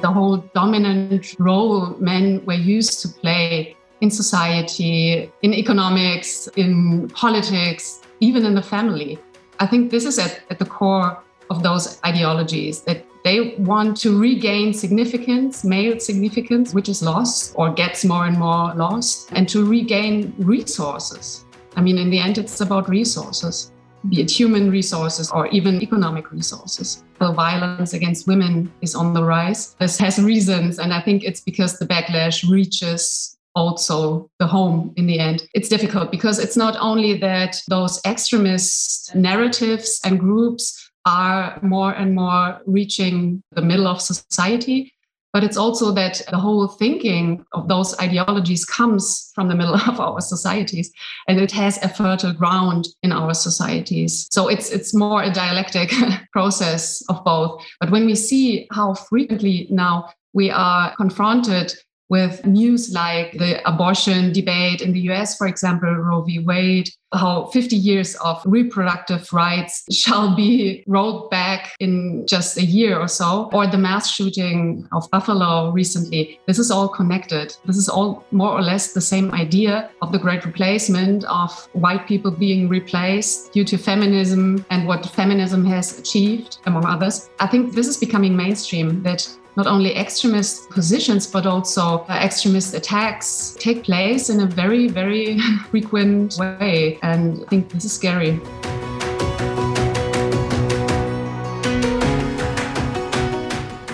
the whole dominant role men were used to play in society, in economics, in politics, even in the family. I think this is at, at the core of those ideologies that they want to regain significance, male significance, which is lost or gets more and more lost, and to regain resources. I mean, in the end, it's about resources, be it human resources or even economic resources. The violence against women is on the rise. This has reasons, and I think it's because the backlash reaches also the home in the end. It's difficult because it's not only that those extremist narratives and groups are more and more reaching the middle of society, but it's also that the whole thinking of those ideologies comes from the middle of our societies and it has a fertile ground in our societies. So it's it's more a dialectic process of both. But when we see how frequently now we are confronted with news like the abortion debate in the US, for example, Roe v. Wade, how 50 years of reproductive rights shall be rolled back in just a year or so, or the mass shooting of Buffalo recently. This is all connected. This is all more or less the same idea of the great replacement of white people being replaced due to feminism and what feminism has achieved, among others. I think this is becoming mainstream that not only extremist positions, but also uh, extremist attacks take place in a very, very frequent way. And I think this is scary.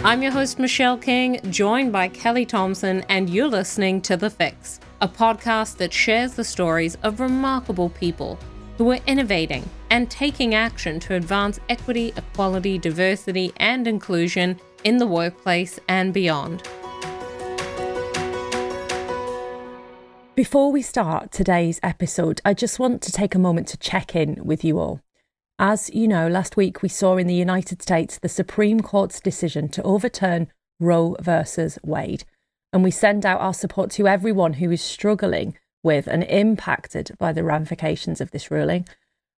I'm your host, Michelle King, joined by Kelly Thompson, and you're listening to The Fix, a podcast that shares the stories of remarkable people who are innovating and taking action to advance equity, equality, diversity, and inclusion in the workplace and beyond. Before we start today's episode, I just want to take a moment to check in with you all. As you know, last week we saw in the United States the Supreme Court's decision to overturn Roe versus Wade, and we send out our support to everyone who is struggling with and impacted by the ramifications of this ruling.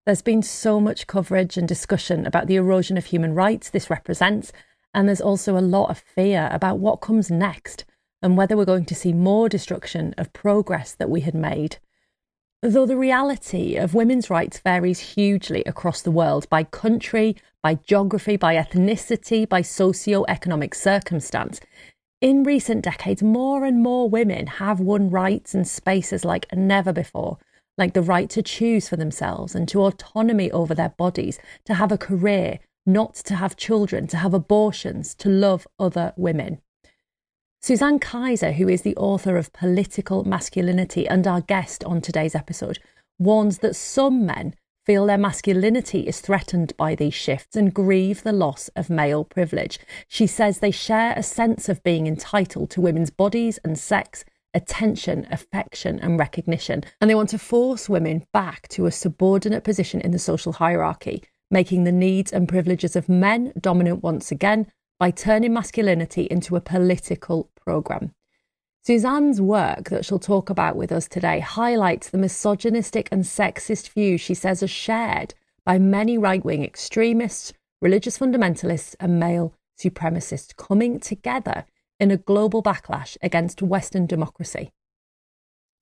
There's been so much coverage and discussion about the erosion of human rights this represents and there's also a lot of fear about what comes next and whether we're going to see more destruction of progress that we had made. Though the reality of women's rights varies hugely across the world by country, by geography, by ethnicity, by socio-economic circumstance, in recent decades, more and more women have won rights and spaces like never before, like the right to choose for themselves and to autonomy over their bodies, to have a career, not to have children, to have abortions, to love other women. Susanne Kaiser, who is the author of Political Masculinity and our guest on today's episode, warns that some men feel their masculinity is threatened by these shifts and grieve the loss of male privilege. She says they share a sense of being entitled to women's bodies and sex, attention, affection, and recognition, and they want to force women back to a subordinate position in the social hierarchy making the needs and privileges of men dominant once again by turning masculinity into a political programme. Susanne's work that she'll talk about with us today highlights the misogynistic and sexist views she says are shared by many right wing extremists, religious fundamentalists, and male supremacists coming together in a global backlash against Western democracy.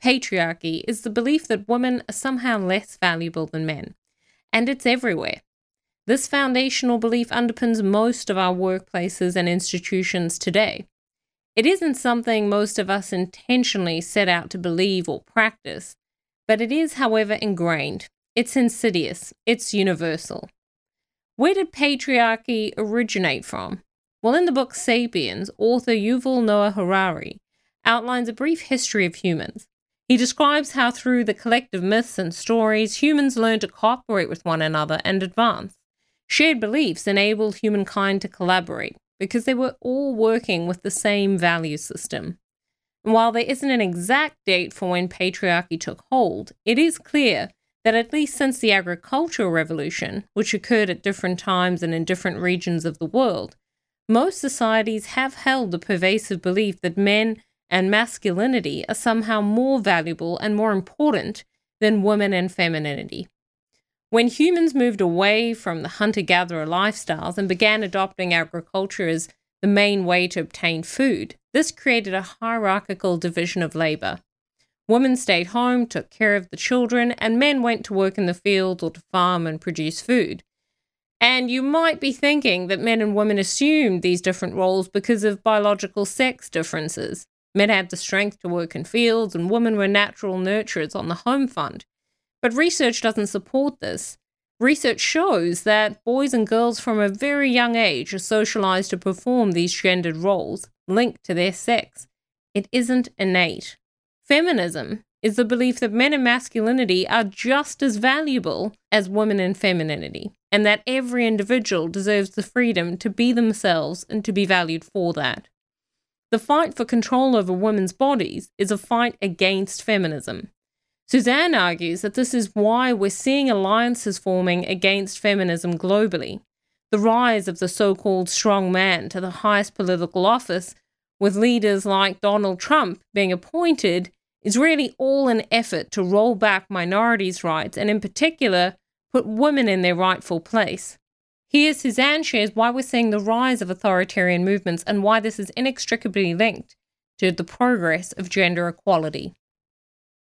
Patriarchy is the belief that women are somehow less valuable than men, and it's everywhere. This foundational belief underpins most of our workplaces and institutions today. It isn't something most of us intentionally set out to believe or practice, but it is, however, ingrained. It's insidious, it's universal. Where did patriarchy originate from? Well, in the book Sapiens, author Yuval Noah Harari outlines a brief history of humans. He describes how, through the collective myths and stories, humans learn to cooperate with one another and advance. Shared beliefs enabled humankind to collaborate because they were all working with the same value system. And while there isn't an exact date for when patriarchy took hold, it is clear that at least since the agricultural revolution, which occurred at different times and in different regions of the world, most societies have held the pervasive belief that men and masculinity are somehow more valuable and more important than women and femininity. When humans moved away from the hunter gatherer lifestyles and began adopting agriculture as the main way to obtain food. This created a hierarchical division of labor. Women stayed home, took care of the children, and men went to work in the fields or to farm and produce food. And you might be thinking that men and women assumed these different roles because of biological sex differences. Men had the strength to work in fields, and women were natural nurturers on the home front. But research doesn't support this. Research shows that boys and girls from a very young age are socialized to perform these gendered roles linked to their sex. It isn't innate. Feminism is the belief that men and masculinity are just as valuable as women and femininity, and that every individual deserves the freedom to be themselves and to be valued for that. The fight for control over women's bodies is a fight against feminism. Susanne argues that this is why we're seeing alliances forming against feminism globally. The rise of the so called strong man to the highest political office, with leaders like Donald Trump being appointed, is really all an effort to roll back minorities' rights and, in particular, put women in their rightful place. Here, Susanne shares why we're seeing the rise of authoritarian movements and why this is inextricably linked to the progress of gender equality.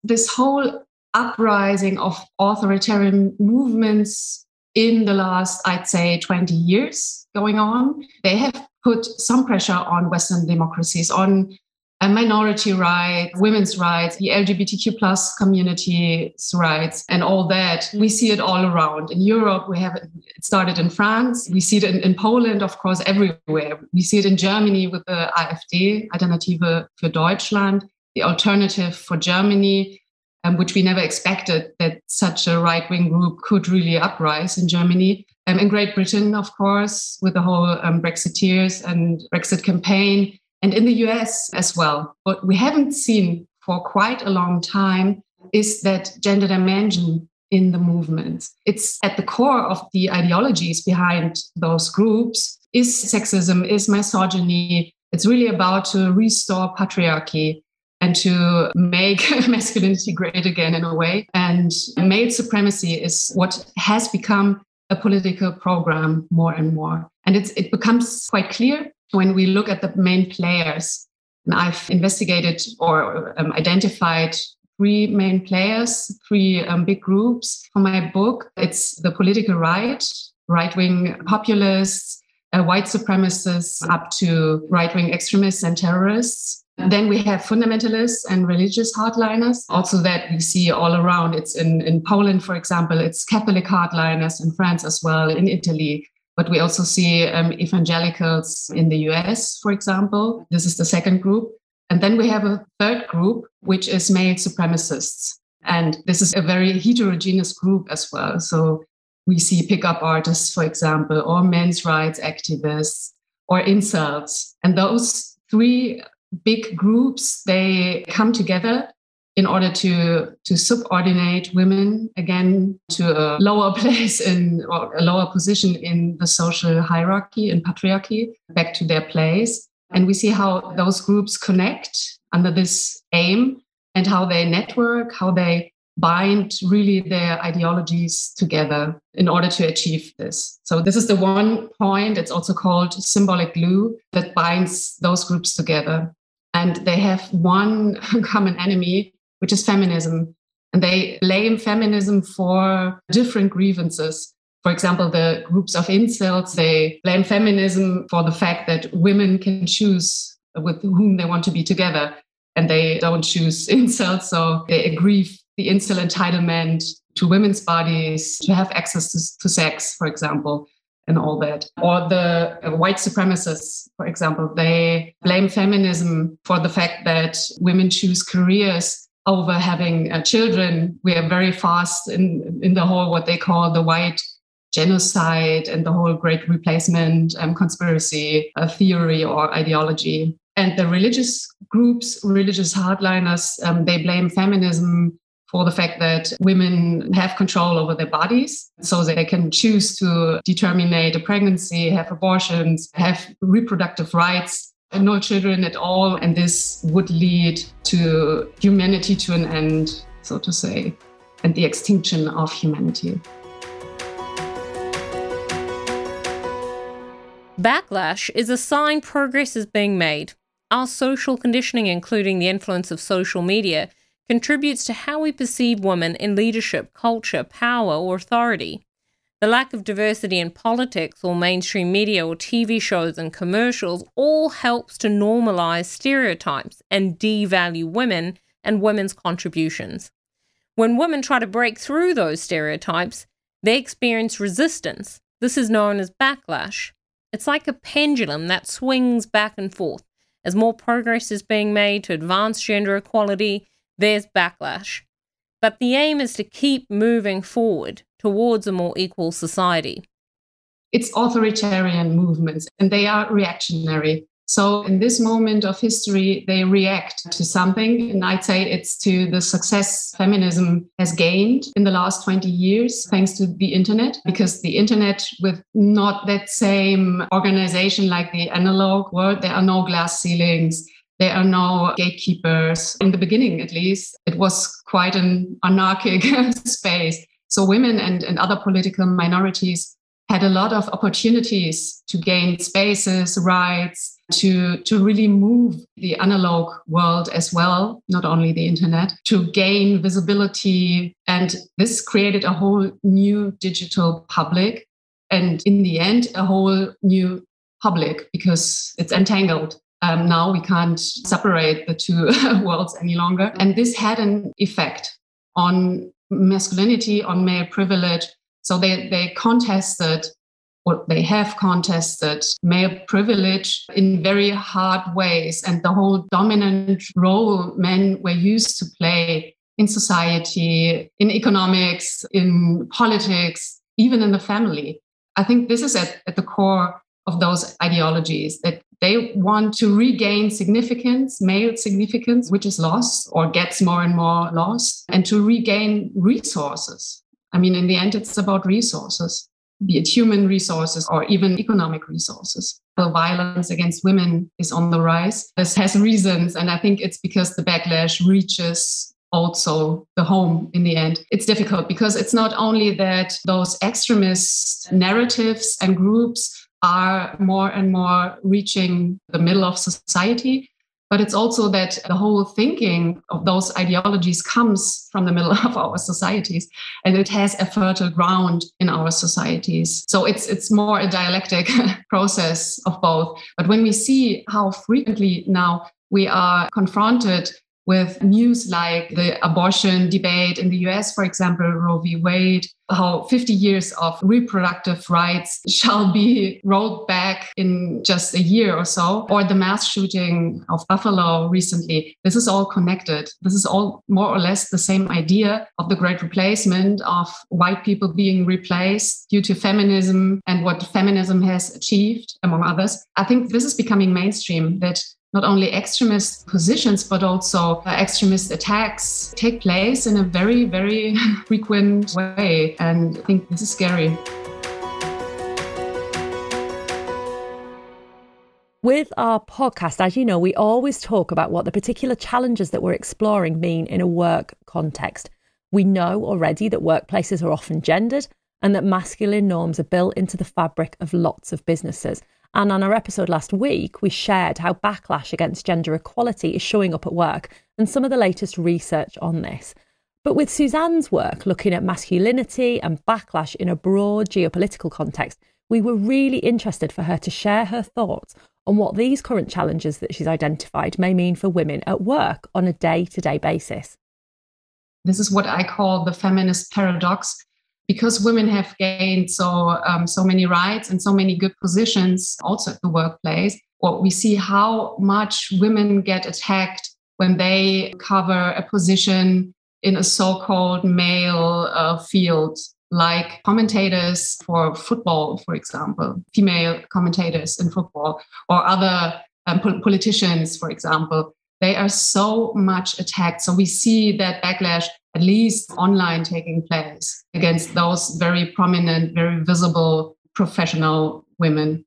This whole uprising of authoritarian movements in the last, I'd say, 20 years going on, they have put some pressure on Western democracies, on minority rights, women's rights, the LGBTQ plus community's rights, and all that. We see it all around. In Europe, we have it started in France. We see it in, in Poland, of course, everywhere. We see it in Germany with the AfD, Alternative für Deutschland, the alternative for Germany. Um, which we never expected that such a right wing group could really uprise in Germany. Um, in Great Britain, of course, with the whole um, Brexiteers and Brexit campaign, and in the US as well. What we haven't seen for quite a long time is that gender dimension in the movement. It's at the core of the ideologies behind those groups is sexism, is misogyny. It's really about to restore patriarchy and to make masculinity great again in a way. And male supremacy is what has become a political program more and more. And it becomes quite clear when we look at the main players, And I've investigated or um, identified three main players, three um, big groups for my book. It's the political right, right wing populists, uh, white supremacists, up to right wing extremists and terrorists. Then we have fundamentalists and religious hardliners, also that we see all around. It's in, in Poland, for example, it's Catholic hardliners in France as well, in Italy. But we also see um, evangelicals in the US, for example. This is the second group. And then we have a third group, which is male supremacists. And this is a very heterogeneous group as well. So we see pickup artists, for example, or men's rights activists, or incels. And those three big groups, they come together in order to to subordinate women again to a lower place in or a lower position in the social hierarchy and patriarchy back to their place and we see how those groups connect under this aim and how they network how they bind really their ideologies together in order to achieve this. So, this is the one point. It's also called symbolic glue that binds those groups together. And they have one common enemy, which is feminism. And they blame feminism for different grievances. For example, the groups of incels, they blame feminism for the fact that women can choose with whom they want to be together and they don't choose incels. So they agree the incel entitlement to women's bodies to have access to, to sex, for example, and all that. Or the white supremacists, for example, they blame feminism for the fact that women choose careers over having uh, children. We are very fast in, in the whole, what they call the white genocide and the whole great replacement um, conspiracy uh, theory or ideology. And the religious groups, religious hardliners, um, they blame feminism for the fact that women have control over their bodies so they can choose to determine a pregnancy, have abortions, have reproductive rights and no children at all. And this would lead to humanity to an end, so to say, and the extinction of humanity. Backlash is a sign progress is being made. Our social conditioning, including the influence of social media, contributes to how we perceive women in leadership, culture, power, or authority. The lack of diversity in politics or mainstream media or TV shows and commercials all helps to normalize stereotypes and devalue women and women's contributions. When women try to break through those stereotypes, they experience resistance. This is known as backlash. It's like a pendulum that swings back and forth. As more progress is being made to advance gender equality, there's backlash. But the aim is to keep moving forward towards a more equal society. It's authoritarian movements and they are reactionary. So, in this moment of history, they react to something. And I'd say it's to the success feminism has gained in the last 20 years, thanks to the internet, because the internet, with not that same organization like the analog world, there are no glass ceilings. There are no gatekeepers. In the beginning, at least, it was quite an anarchic space. So women and, and other political minorities had a lot of opportunities to gain spaces, rights, to, to really move the analog world as well, not only the internet, to gain visibility. And this created a whole new digital public. And in the end, a whole new public because it's entangled. Um, now we can't separate the two worlds any longer. And this had an effect on masculinity, on male privilege. So they, they contested or they have contested male privilege in very hard ways. And the whole dominant role men were used to play in society, in economics, in politics, even in the family. I think this is at, at the core of those ideologies that they want to regain significance, male significance, which is lost or gets more and more lost, and to regain resources. I mean, in the end, it's about resources, be it human resources or even economic resources. The violence against women is on the rise. This has reasons, and I think it's because the backlash reaches also the home in the end. It's difficult because it's not only that those extremist narratives and groups are more and more reaching the middle of society. But it's also that the whole thinking of those ideologies comes from the middle of our societies and it has a fertile ground in our societies. So it's it's more a dialectic process of both. But when we see how frequently now we are confronted with news like the abortion debate in the US, for example, Roe v. Wade, how 50 years of reproductive rights shall be rolled back in just a year or so, or the mass shooting of Buffalo recently. This is all connected. This is all more or less the same idea of the great replacement of white people being replaced due to feminism and what feminism has achieved, among others. I think this is becoming mainstream that not only extremist positions, but also uh, extremist attacks take place in a very, very frequent way. And I think this is scary. With our podcast, as you know, we always talk about what the particular challenges that we're exploring mean in a work context. We know already that workplaces are often gendered and that masculine norms are built into the fabric of lots of businesses. And on our episode last week, we shared how backlash against gender equality is showing up at work and some of the latest research on this. But with Susanne's work looking at masculinity and backlash in a broad geopolitical context, we were really interested for her to share her thoughts on what these current challenges that she's identified may mean for women at work on a day to day basis. This is what I call the feminist paradox because women have gained so um, so many rights and so many good positions also at the workplace we see how much women get attacked when they cover a position in a so-called male uh, field like commentators for football for example female commentators in football or other um, politicians for example. They are so much attacked. So we see that backlash at least online taking place against those very prominent, very visible professional women.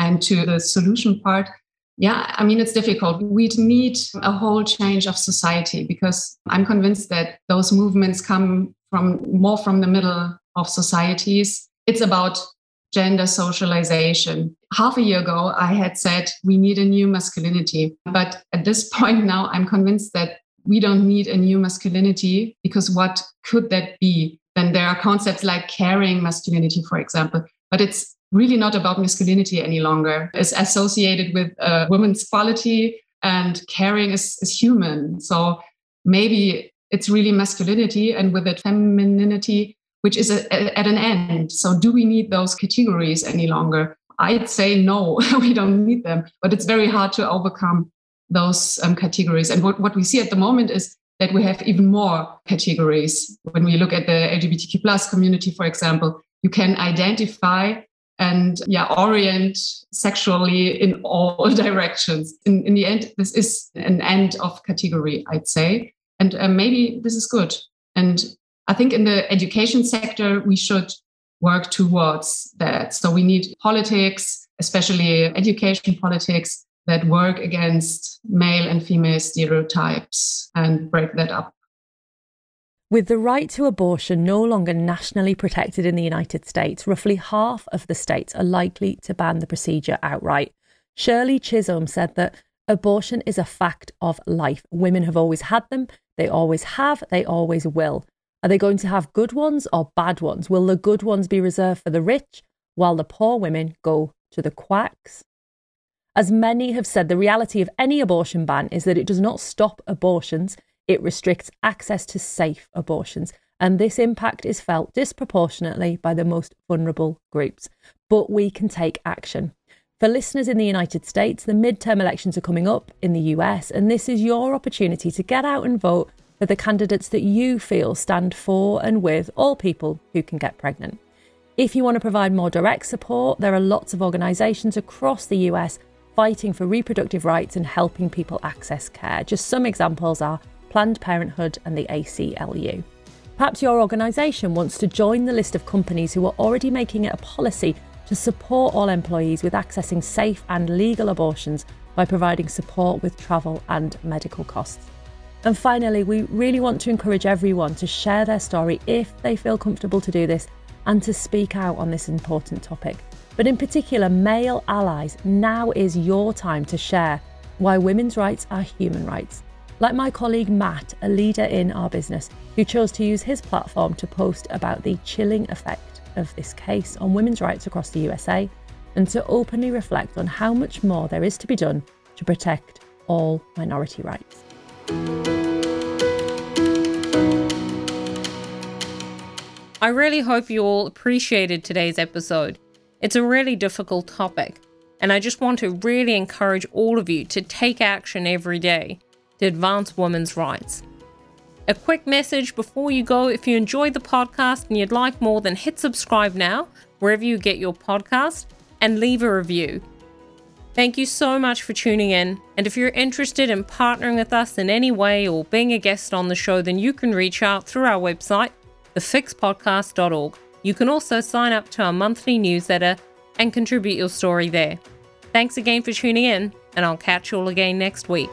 And to the solution part, yeah, I mean, it's difficult. We'd need a whole change of society because I'm convinced that those movements come from more from the middle of societies. It's about gender socialization. Half a year ago, I had said we need a new masculinity. But at this point now, I'm convinced that we don't need a new masculinity because what could that be? Then there are concepts like caring masculinity, for example, but it's really not about masculinity any longer. It's associated with uh, a woman's quality and caring is, is human. So maybe it's really masculinity and with it femininity, which is a, a, at an end. So do we need those categories any longer? I'd say no, we don't need them, but it's very hard to overcome those um, categories. And what, what we see at the moment is that we have even more categories. When we look at the LGBTQ plus community, for example, you can identify and yeah orient sexually in all directions in, in the end this is an end of category i'd say and uh, maybe this is good and i think in the education sector we should work towards that so we need politics especially education politics that work against male and female stereotypes and break that up with the right to abortion no longer nationally protected in the United States, roughly half of the states are likely to ban the procedure outright. Shirley Chisholm said that abortion is a fact of life. Women have always had them, they always have, they always will. Are they going to have good ones or bad ones? Will the good ones be reserved for the rich while the poor women go to the quacks? As many have said, the reality of any abortion ban is that it does not stop abortions, it restricts access to safe abortions, and this impact is felt disproportionately by the most vulnerable groups. But we can take action. For listeners in the United States, the midterm elections are coming up in the US, and this is your opportunity to get out and vote for the candidates that you feel stand for and with all people who can get pregnant. If you want to provide more direct support, there are lots of organisations across the US fighting for reproductive rights and helping people access care. Just some examples are Planned Parenthood, and the ACLU. Perhaps your organisation wants to join the list of companies who are already making it a policy to support all employees with accessing safe and legal abortions by providing support with travel and medical costs. And finally, we really want to encourage everyone to share their story if they feel comfortable to do this and to speak out on this important topic. But in particular, male allies, now is your time to share why women's rights are human rights like my colleague Matt, a leader in our business, who chose to use his platform to post about the chilling effect of this case on women's rights across the USA and to openly reflect on how much more there is to be done to protect all minority rights. I really hope you all appreciated today's episode. It's a really difficult topic, and I just want to really encourage all of you to take action every day to advance women's rights. A quick message before you go if you enjoyed the podcast and you'd like more, then hit subscribe now, wherever you get your podcast, and leave a review. Thank you so much for tuning in. And if you're interested in partnering with us in any way or being a guest on the show, then you can reach out through our website, thefixpodcast.org. You can also sign up to our monthly newsletter and contribute your story there. Thanks again for tuning in, and I'll catch you all again next week.